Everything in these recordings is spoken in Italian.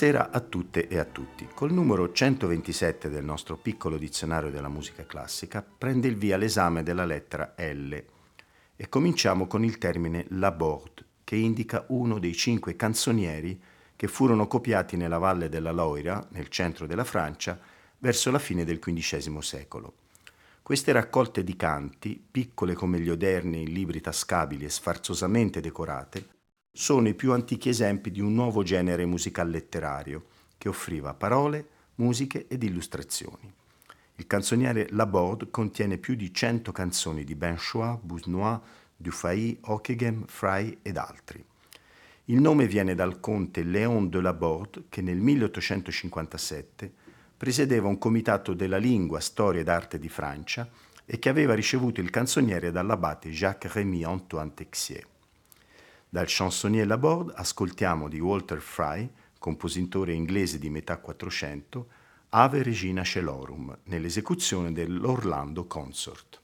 Buonasera a tutte e a tutti. Col numero 127 del nostro piccolo dizionario della musica classica prende il via l'esame della lettera L e cominciamo con il termine laborde, che indica uno dei cinque canzonieri che furono copiati nella valle della Loira, nel centro della Francia, verso la fine del XV secolo. Queste raccolte di canti, piccole come gli odierni libri tascabili e sfarzosamente decorate, sono i più antichi esempi di un nuovo genere musical letterario che offriva parole, musiche ed illustrazioni. Il canzoniere Laborde contiene più di 100 canzoni di Benchois, Busnois, Dufay, Ockeghem, Fry ed altri. Il nome viene dal conte Léon de Laborde che nel 1857 presiedeva un comitato della lingua, storia ed arte di Francia e che aveva ricevuto il canzoniere dall'abate Jacques-Rémy Antoine Texier. Dal chansonnier Laborde ascoltiamo di Walter Fry, compositore inglese di metà Quattrocento, Ave Regina Celorum, nell'esecuzione dell'Orlando Consort.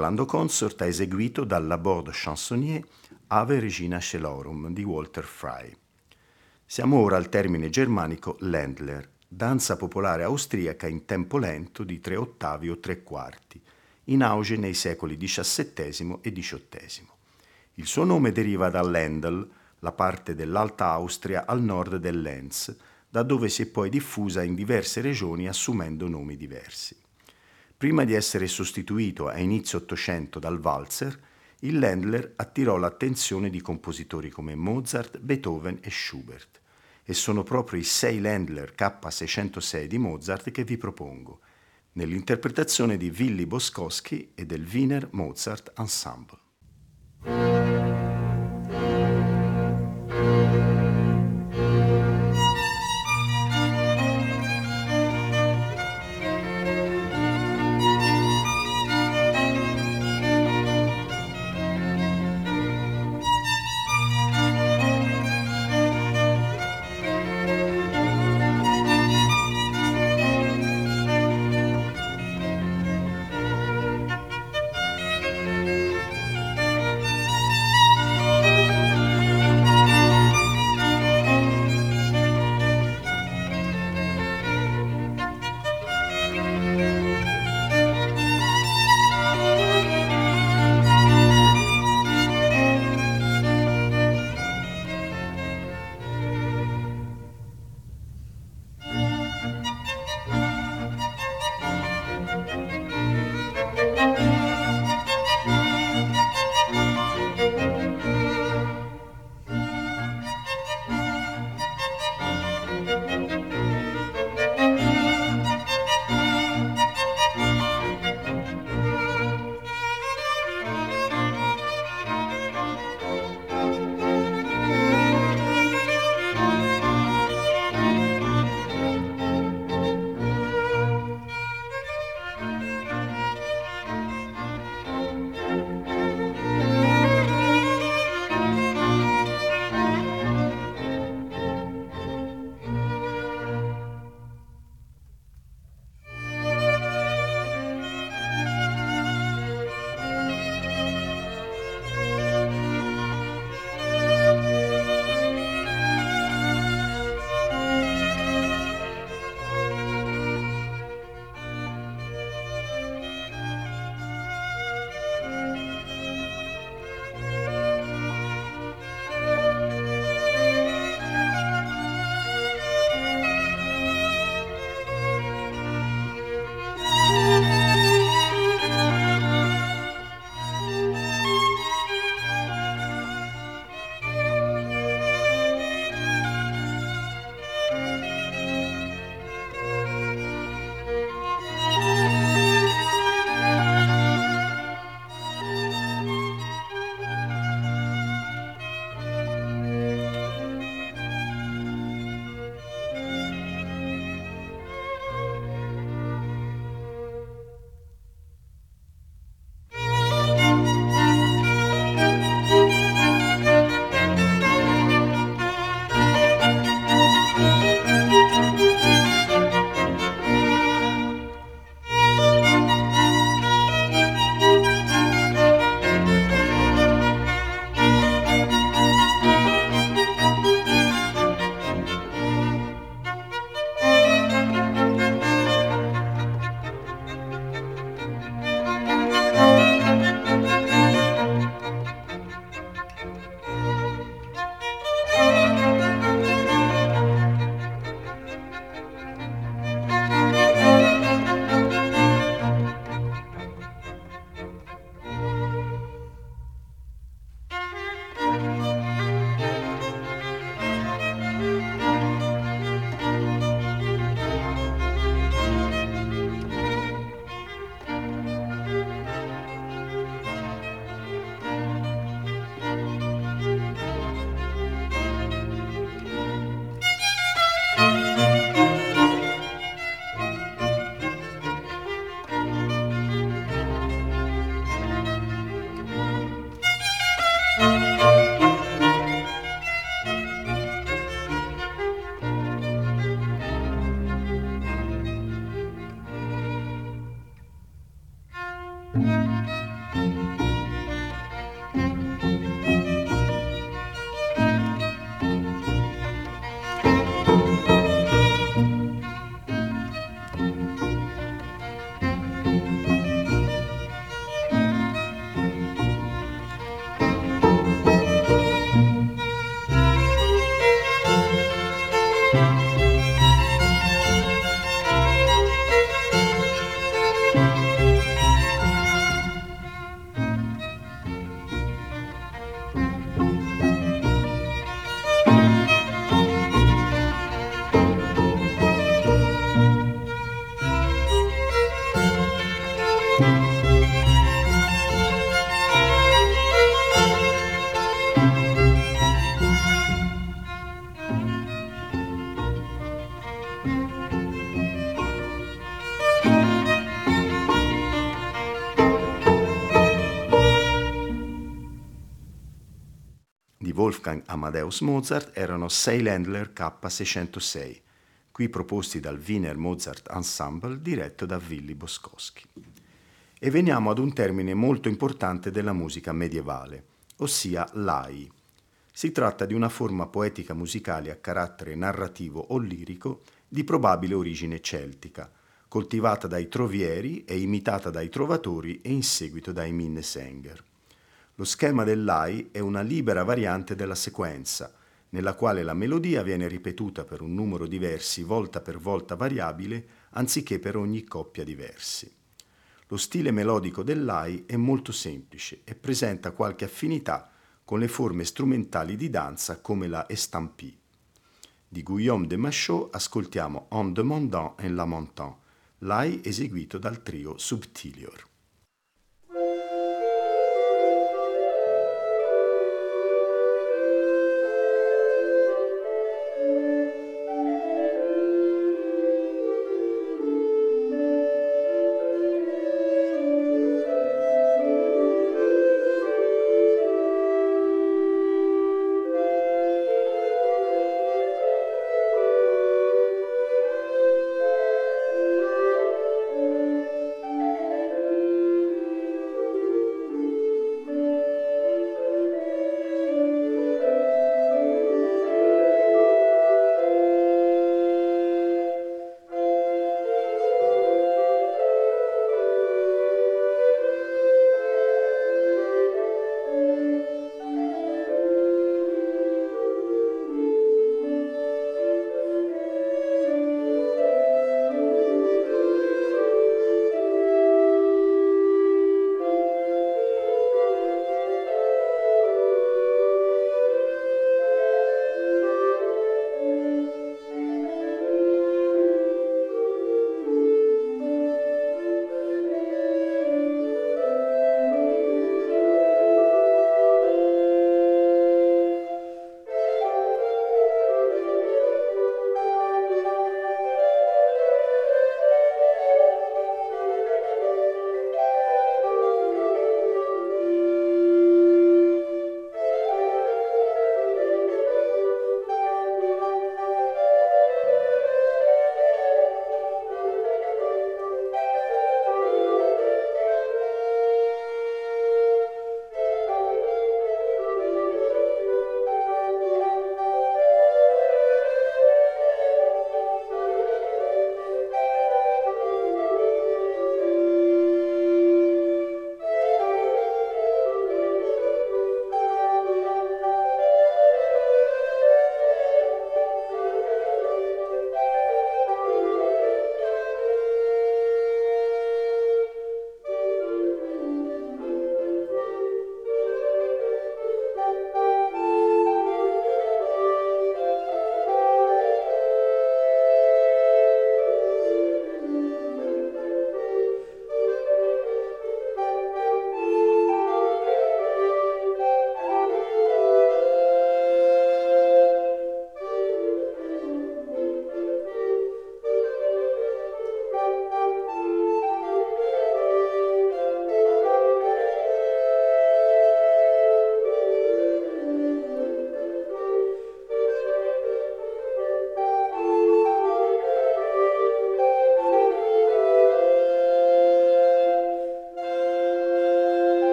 L'Orlando Consort ha eseguito dalla Borde Chansonnier Ave Regina Celorum di Walter Fry. Siamo ora al termine germanico Ländler, danza popolare austriaca in tempo lento di tre ottavi o tre quarti, in auge nei secoli XVII e XVIII. Il suo nome deriva da Lendl, la parte dell'Alta Austria al nord dell'Enz, da dove si è poi diffusa in diverse regioni assumendo nomi diversi. Prima di essere sostituito a inizio Ottocento dal Walzer, il Ländler attirò l'attenzione di compositori come Mozart, Beethoven e Schubert. E sono proprio i sei Ländler K606 di Mozart che vi propongo, nell'interpretazione di Willy Boskowski e del Wiener Mozart Ensemble. Wolfgang Amadeus Mozart erano sei Ländler K606, qui proposti dal Wiener Mozart Ensemble diretto da Willy Boskowski. E veniamo ad un termine molto importante della musica medievale, ossia l'ai. Si tratta di una forma poetica musicale a carattere narrativo o lirico di probabile origine celtica, coltivata dai trovieri e imitata dai trovatori e in seguito dai minnesänger. Lo schema dell'ai è una libera variante della sequenza, nella quale la melodia viene ripetuta per un numero di versi volta per volta variabile anziché per ogni coppia di versi. Lo stile melodico dell'ai è molto semplice e presenta qualche affinità con le forme strumentali di danza come la estampie. Di Guillaume de Machaut ascoltiamo En demandant et lamentant, l'ai eseguito dal trio Subtilior.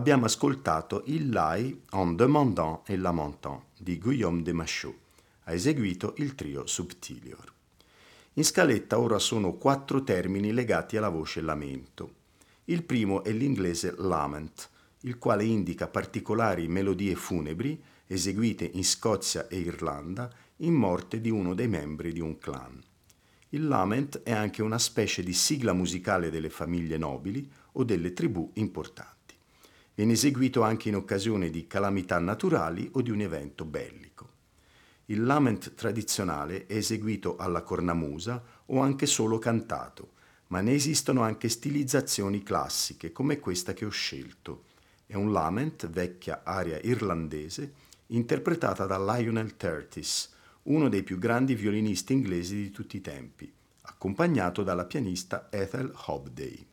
Abbiamo ascoltato il Lai en demandant et lamentant di Guillaume de Machaut. Ha eseguito il trio Subtilior. In scaletta ora sono quattro termini legati alla voce lamento. Il primo è l'inglese lament, il quale indica particolari melodie funebri eseguite in Scozia e Irlanda in morte di uno dei membri di un clan. Il lament è anche una specie di sigla musicale delle famiglie nobili o delle tribù importanti. Viene eseguito anche in occasione di calamità naturali o di un evento bellico. Il lament tradizionale è eseguito alla cornamusa o anche solo cantato, ma ne esistono anche stilizzazioni classiche come questa che ho scelto. È un lament, vecchia aria irlandese, interpretata da Lionel Curtis, uno dei più grandi violinisti inglesi di tutti i tempi, accompagnato dalla pianista Ethel Hobday.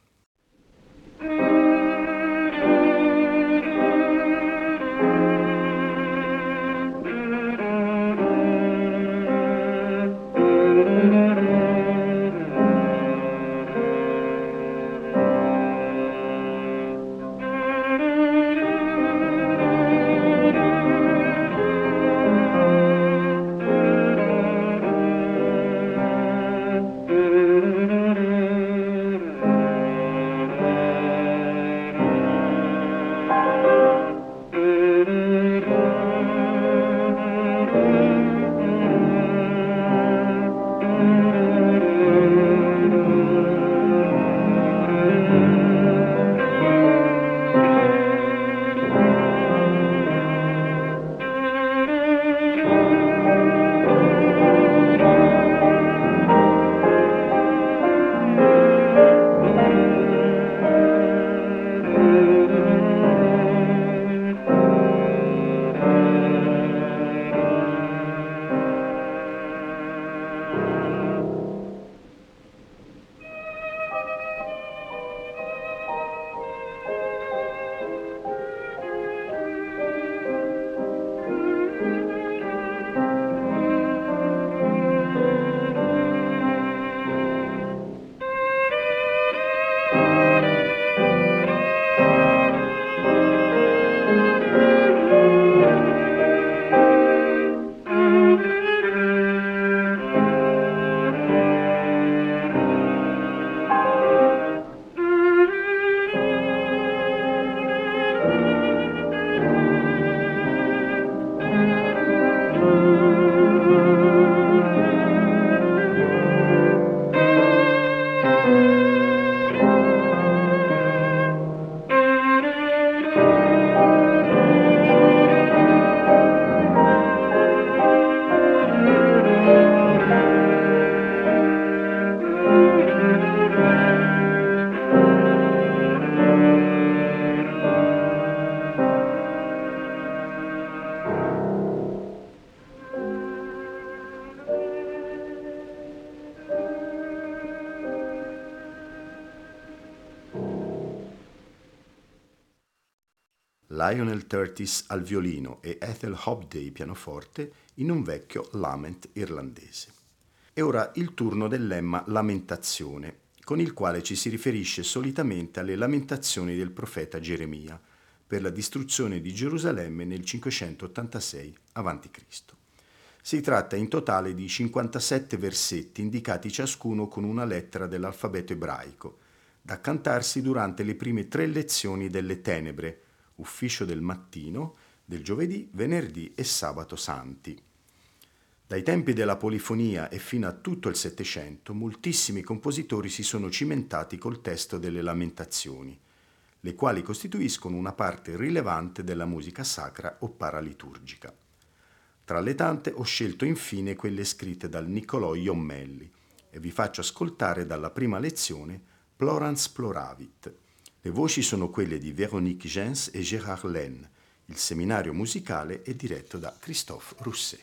Lionel Curtis al violino e Ethel Hobday pianoforte in un vecchio lament irlandese. E ora il turno del lemma lamentazione, con il quale ci si riferisce solitamente alle lamentazioni del profeta Geremia per la distruzione di Gerusalemme nel 586 a.C. Si tratta in totale di 57 versetti indicati ciascuno con una lettera dell'alfabeto ebraico, da cantarsi durante le prime tre lezioni delle tenebre, ufficio del mattino, del giovedì, venerdì e sabato santi. Dai tempi della polifonia e fino a tutto il Settecento, moltissimi compositori si sono cimentati col testo delle lamentazioni, le quali costituiscono una parte rilevante della musica sacra o paraliturgica. Tra le tante ho scelto infine quelle scritte dal Niccolò Iommelli e vi faccio ascoltare dalla prima lezione Plorans Ploravit, le voci sono quelle di Véronique Gens e Gérard Laine. Il seminario musicale è diretto da Christophe Rousset.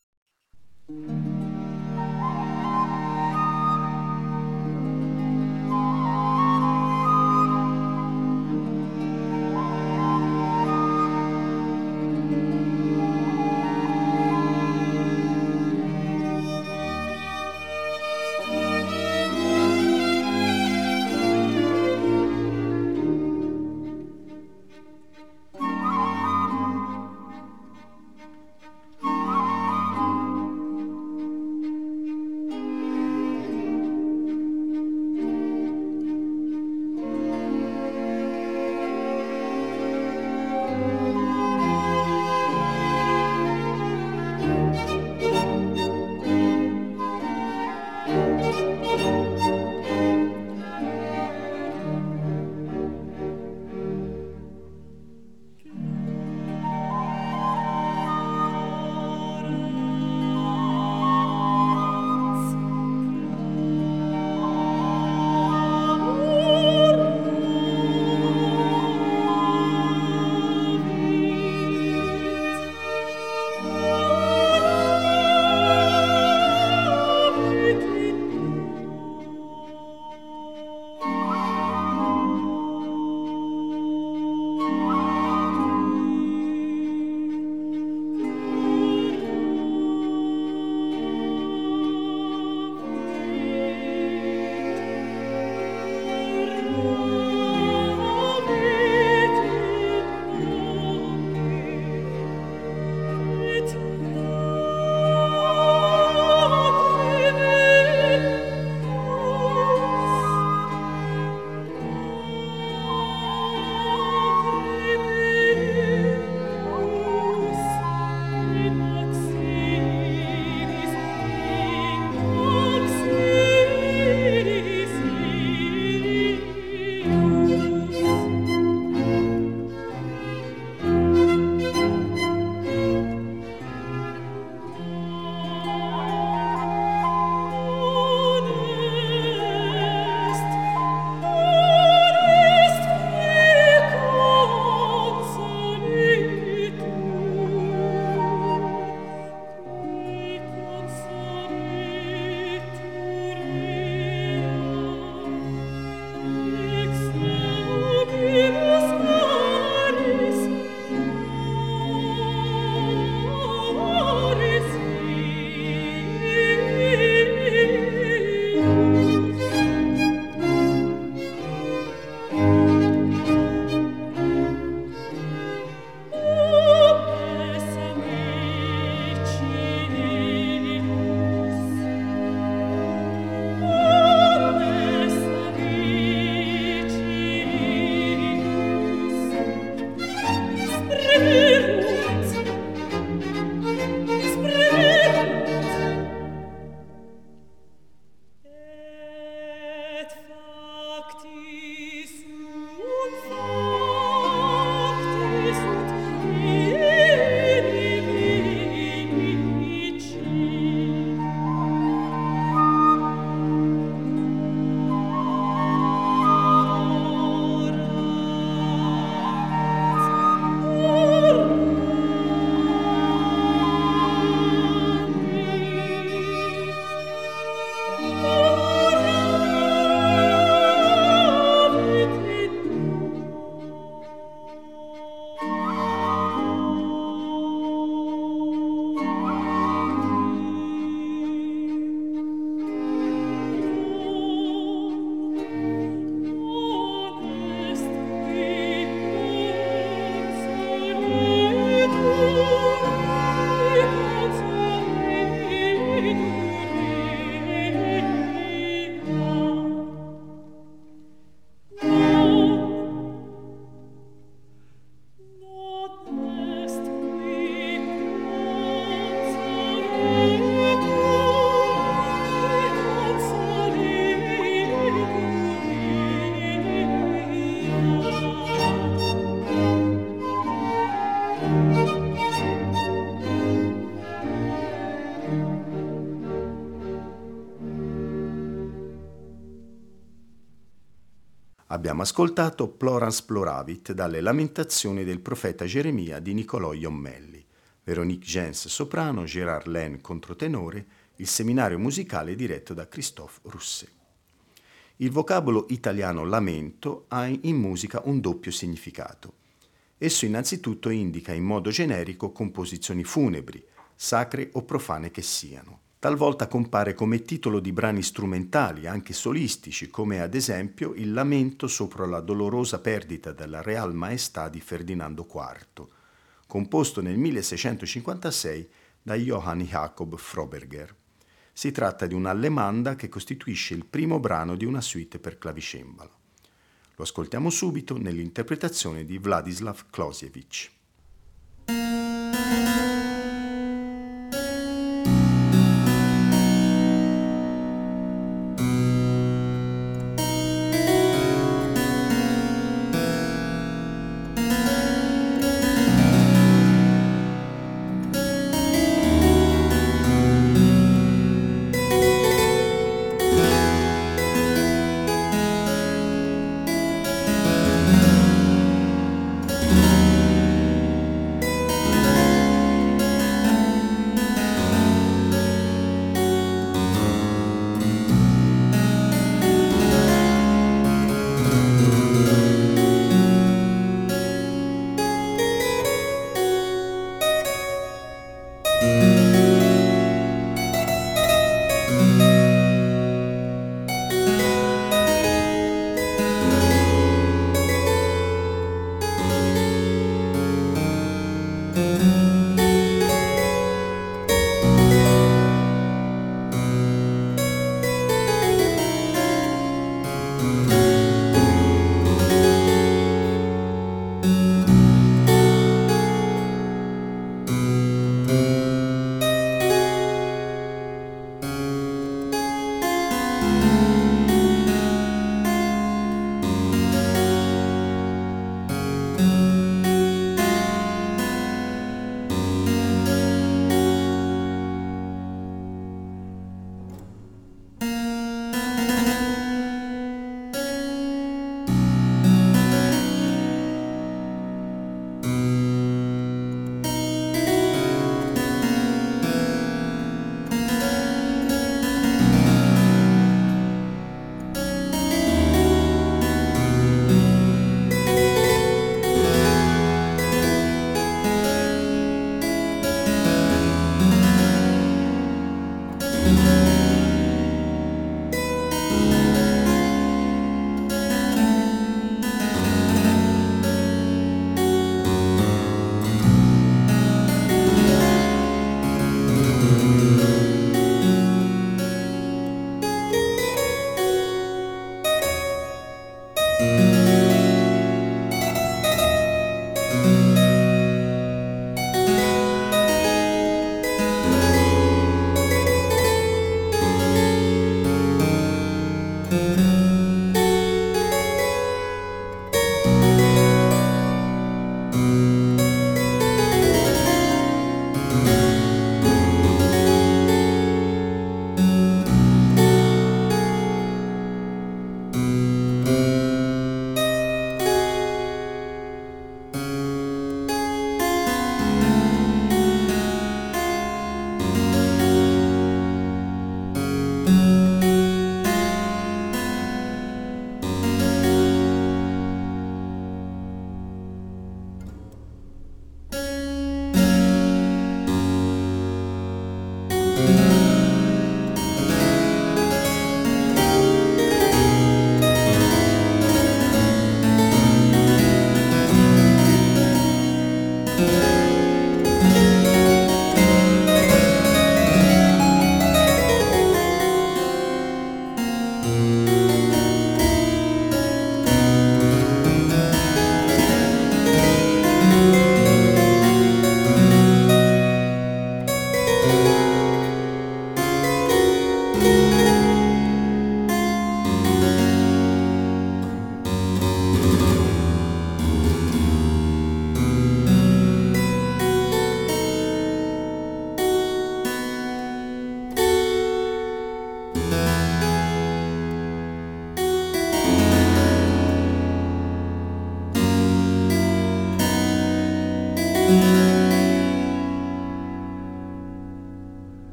Abbiamo ascoltato Plorans Ploravit dalle Lamentazioni del profeta Geremia di Niccolò Iommelli, Veronique Gens soprano, Gérard Len controtenore, il seminario musicale diretto da Christophe Rousset. Il vocabolo italiano lamento ha in musica un doppio significato. Esso innanzitutto indica in modo generico composizioni funebri, sacre o profane che siano. Talvolta compare come titolo di brani strumentali, anche solistici, come ad esempio il lamento sopra la dolorosa perdita della Real Maestà di Ferdinando IV, composto nel 1656 da Johann Jakob Froberger. Si tratta di un'allemanda che costituisce il primo brano di una suite per clavicembalo. Lo ascoltiamo subito nell'interpretazione di Vladislav Klosiewicz.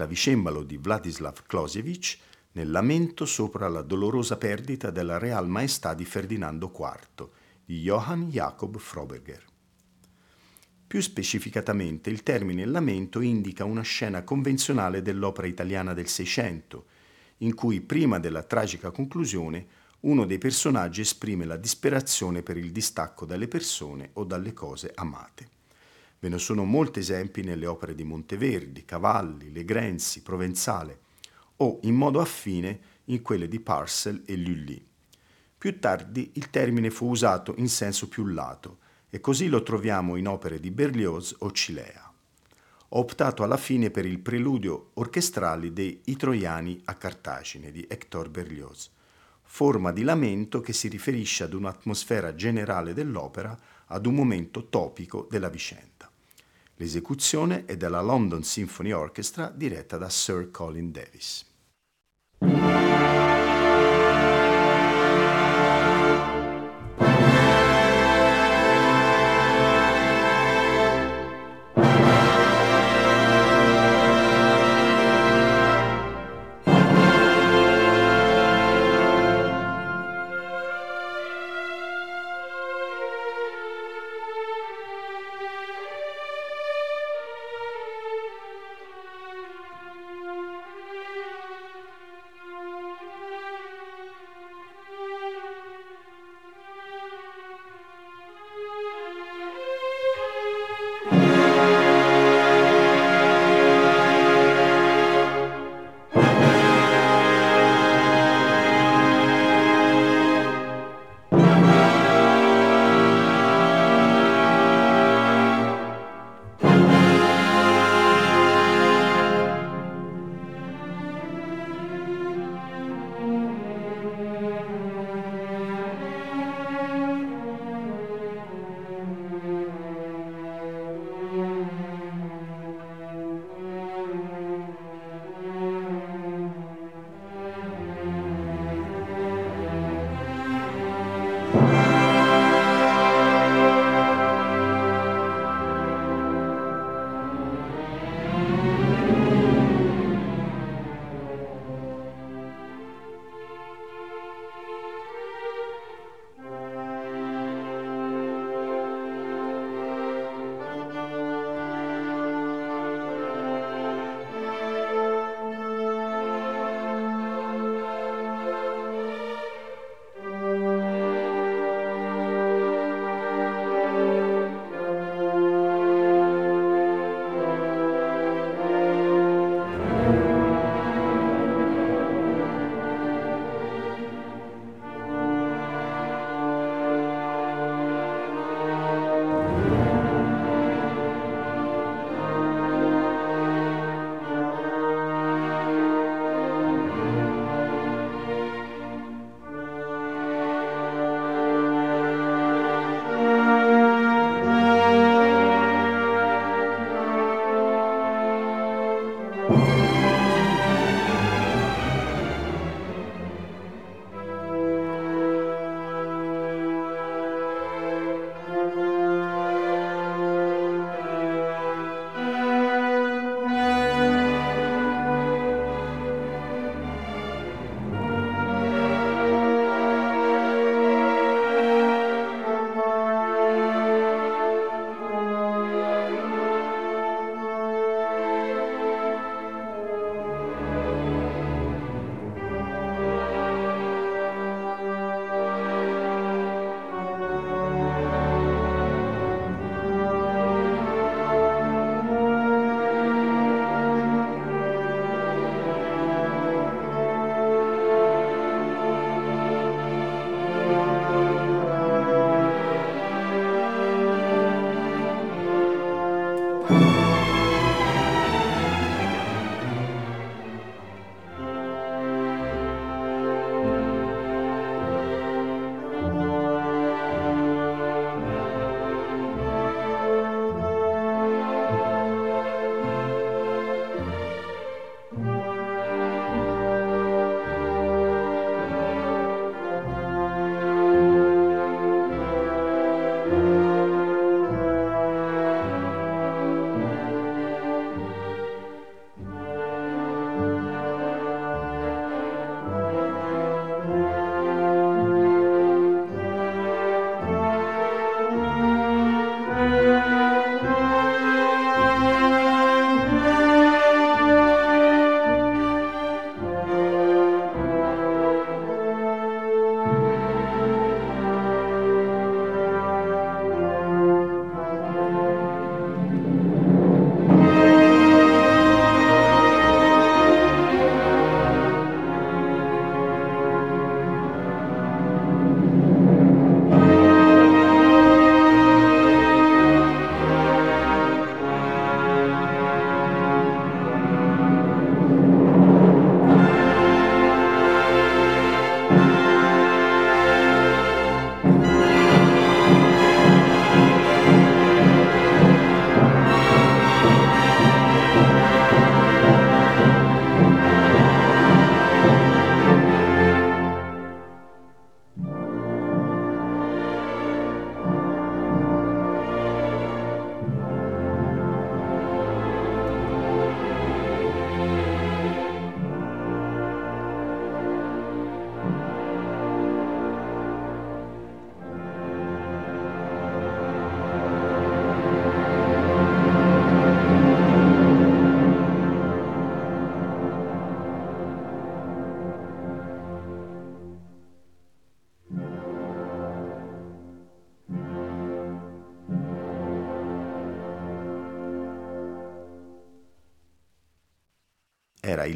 Clavicembalo di Vladislav Klosevich nel lamento sopra la dolorosa perdita della Real Maestà di Ferdinando IV di Johann Jakob Froberger. Più specificatamente, il termine lamento indica una scena convenzionale dell'opera italiana del Seicento, in cui prima della tragica conclusione uno dei personaggi esprime la disperazione per il distacco dalle persone o dalle cose amate. Ve ne sono molti esempi nelle opere di Monteverdi, Cavalli, Legrenzi, Provenzale o in modo affine in quelle di Parcel e Lully. Più tardi il termine fu usato in senso più lato e così lo troviamo in opere di Berlioz o Cilea. Ho optato alla fine per il preludio orchestrale dei I Troiani a Cartagine di Hector Berlioz, forma di lamento che si riferisce ad un'atmosfera generale dell'opera, ad un momento topico della vicenda. L'esecuzione è della London Symphony Orchestra diretta da Sir Colin Davis.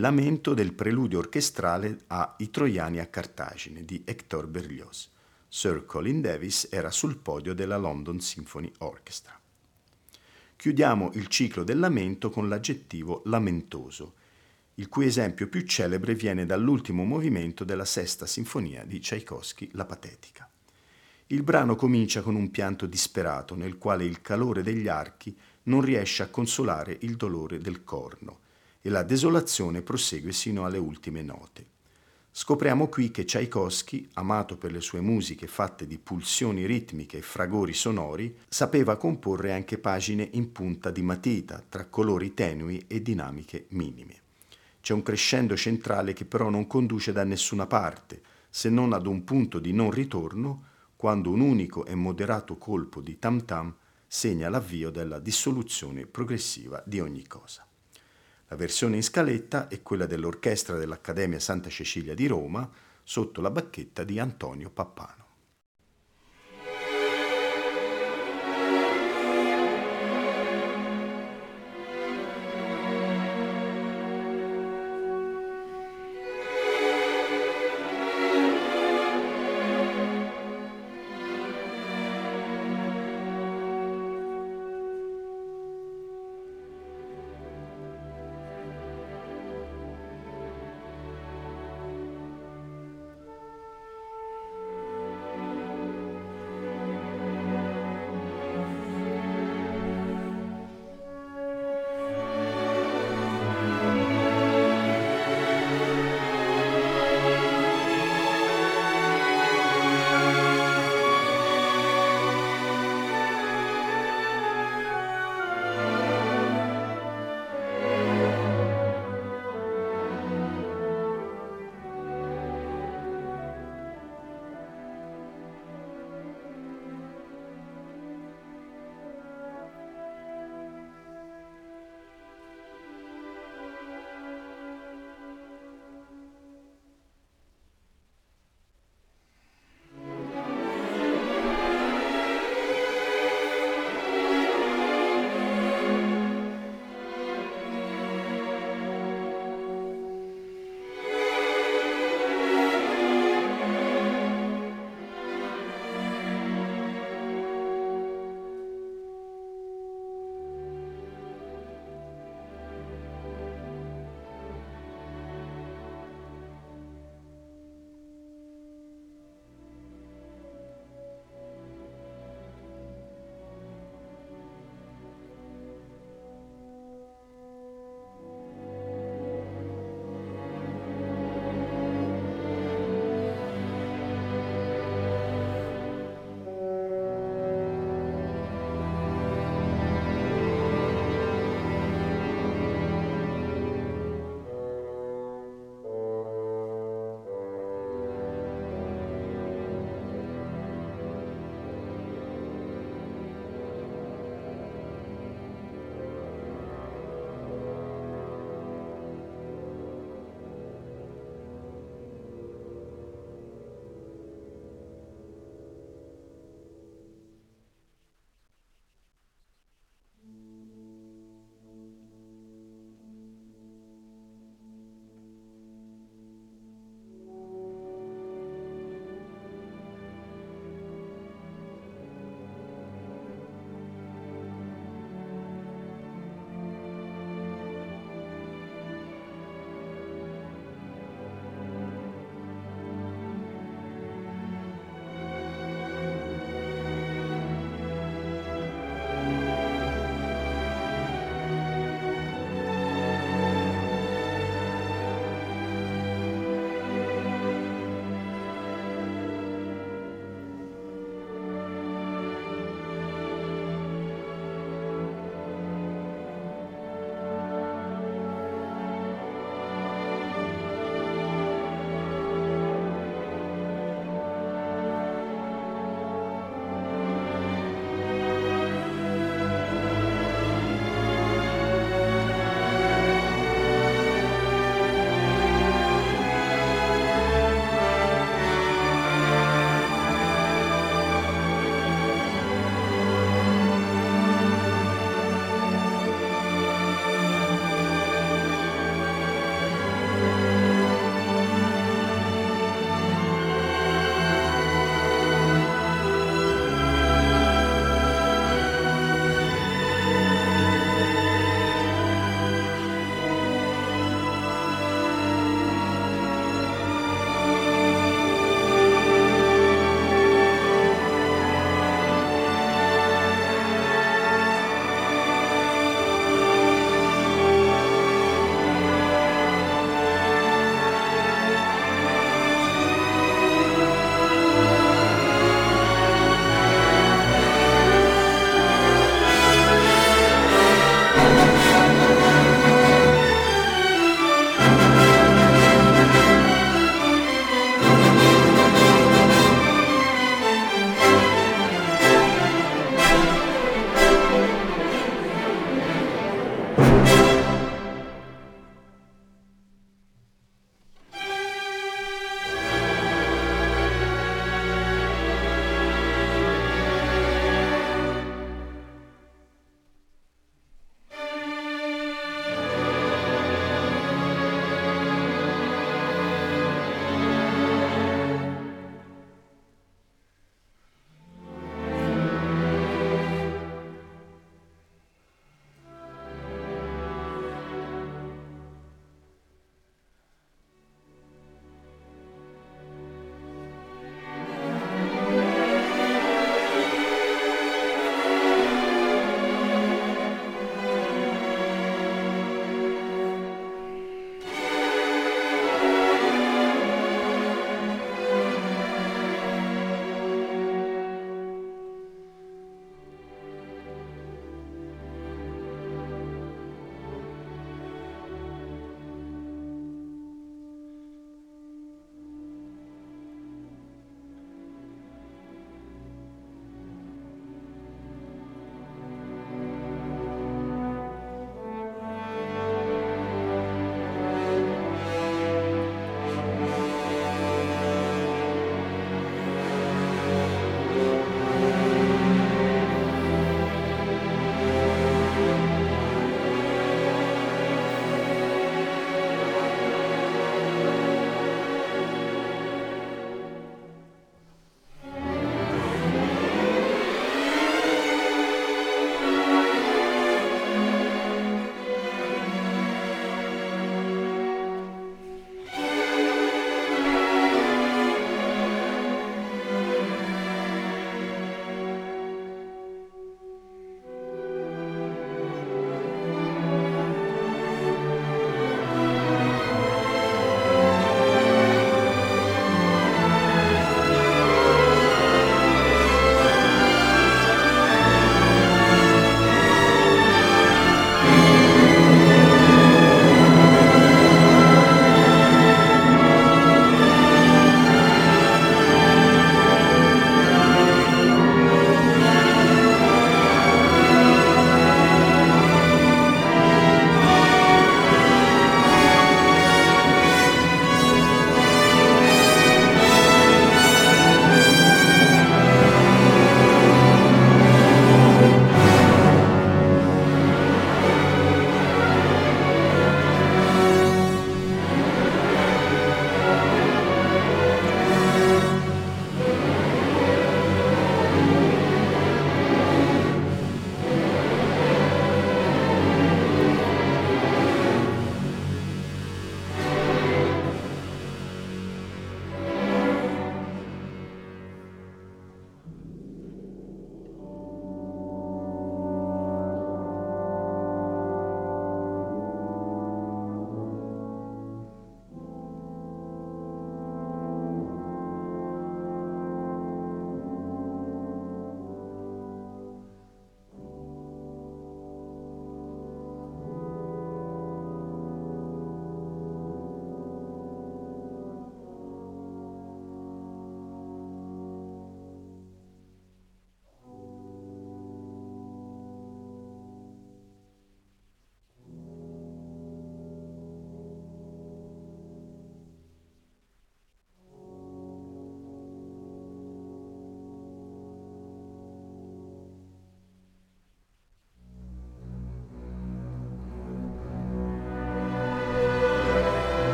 lamento del preludio orchestrale a I Troiani a Cartagine di Hector Berlioz. Sir Colin Davis era sul podio della London Symphony Orchestra. Chiudiamo il ciclo del lamento con l'aggettivo lamentoso, il cui esempio più celebre viene dall'ultimo movimento della sesta sinfonia di Tchaikovsky, La Patetica. Il brano comincia con un pianto disperato nel quale il calore degli archi non riesce a consolare il dolore del corno e la desolazione prosegue sino alle ultime note. Scopriamo qui che Tchaikovsky, amato per le sue musiche fatte di pulsioni ritmiche e fragori sonori, sapeva comporre anche pagine in punta di matita, tra colori tenui e dinamiche minime. C'è un crescendo centrale che però non conduce da nessuna parte, se non ad un punto di non ritorno, quando un unico e moderato colpo di tam tam segna l'avvio della dissoluzione progressiva di ogni cosa. La versione in scaletta è quella dell'orchestra dell'Accademia Santa Cecilia di Roma sotto la bacchetta di Antonio Pappano.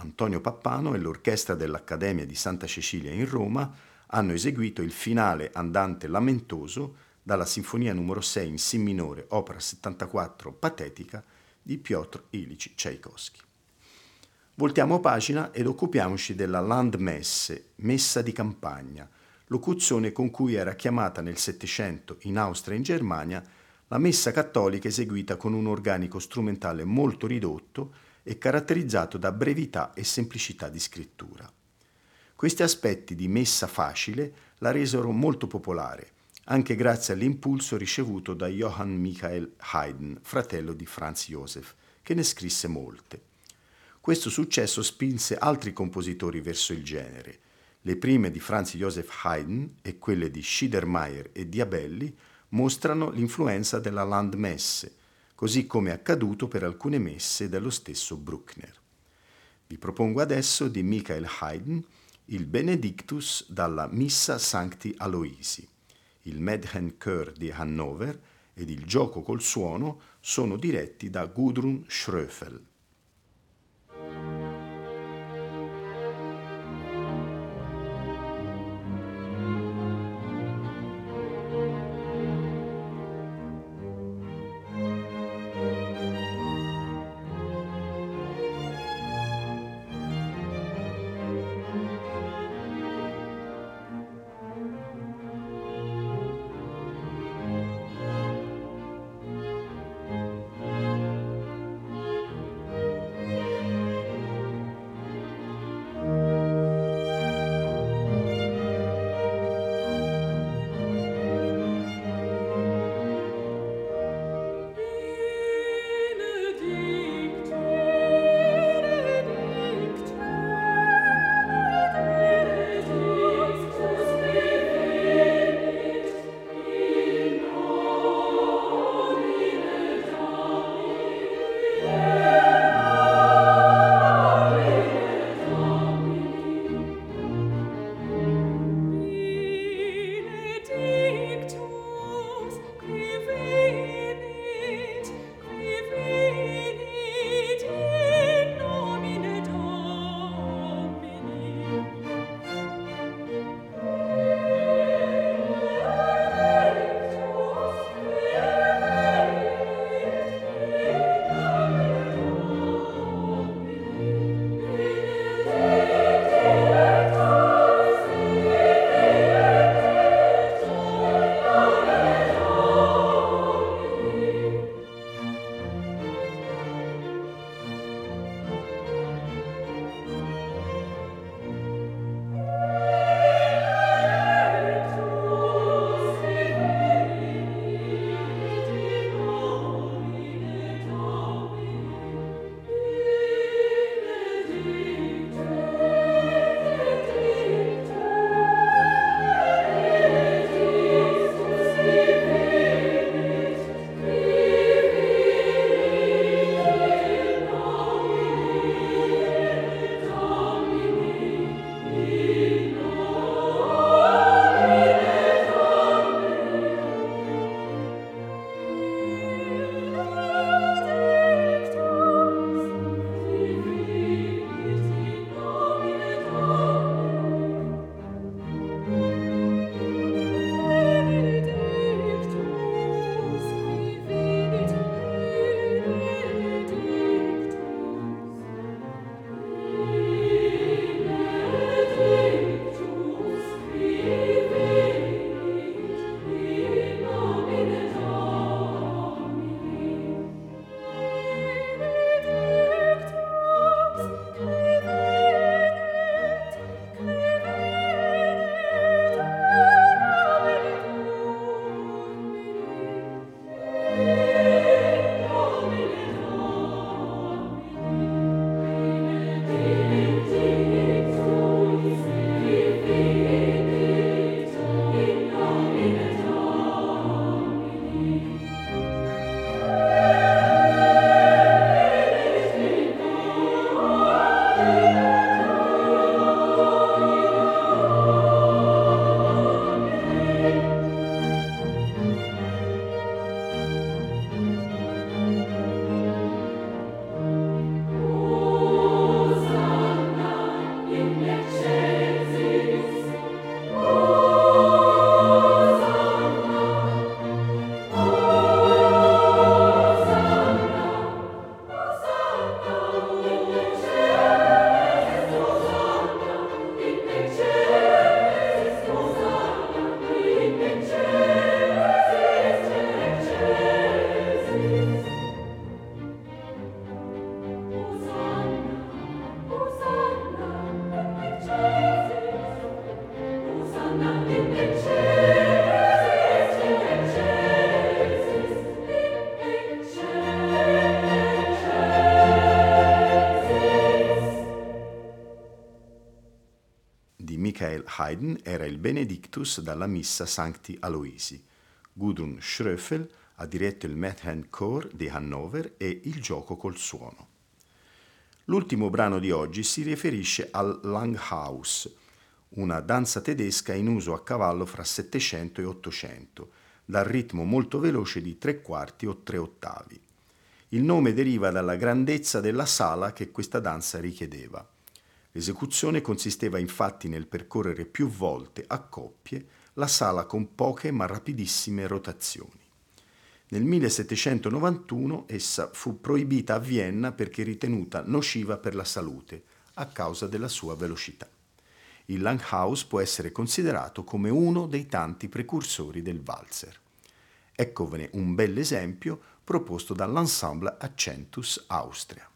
Antonio Pappano e l'orchestra dell'Accademia di Santa Cecilia in Roma hanno eseguito il finale andante lamentoso dalla Sinfonia numero 6 in Si minore, opera 74 patetica di Piotr Ilyich Tchaikovsky. Voltiamo pagina ed occupiamoci della Landmesse, messa di campagna, locuzione con cui era chiamata nel Settecento in Austria e in Germania la messa cattolica eseguita con un organico strumentale molto ridotto e caratterizzato da brevità e semplicità di scrittura. Questi aspetti di messa facile la resero molto popolare, anche grazie all'impulso ricevuto da Johann Michael Haydn, fratello di Franz Joseph, che ne scrisse molte. Questo successo spinse altri compositori verso il genere. Le prime di Franz Joseph Haydn e quelle di Schiedermeier e Diabelli mostrano l'influenza della Landmesse, così come accaduto per alcune messe dello stesso Bruckner. Vi propongo adesso di Michael Haydn il Benedictus dalla Missa Sancti Aloisi. Il Madhen Chör di Hannover ed il gioco col suono sono diretti da Gudrun Schröfel. Haydn era il Benedictus dalla Missa Sancti Aloisi. Gudrun Schröffel ha diretto il Methend Chor di Hannover e il gioco col suono. L'ultimo brano di oggi si riferisce al Langhaus, una danza tedesca in uso a cavallo fra 700 e 800, dal ritmo molto veloce di tre quarti o tre ottavi. Il nome deriva dalla grandezza della sala che questa danza richiedeva. L'esecuzione consisteva infatti nel percorrere più volte a coppie la sala con poche ma rapidissime rotazioni. Nel 1791 essa fu proibita a Vienna perché ritenuta nociva per la salute a causa della sua velocità. Il Langhaus può essere considerato come uno dei tanti precursori del valzer. Eccovene un bell'esempio proposto dall'ensemble Accentus Austria.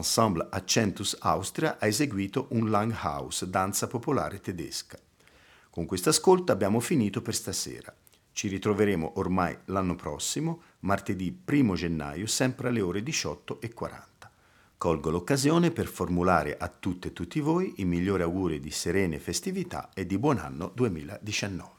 L'ensemble Accentus Austria ha eseguito un Langhaus, danza popolare tedesca. Con questo ascolto abbiamo finito per stasera. Ci ritroveremo ormai l'anno prossimo, martedì 1 gennaio, sempre alle ore 18.40. Colgo l'occasione per formulare a tutte e tutti voi i migliori auguri di serene festività e di buon anno 2019.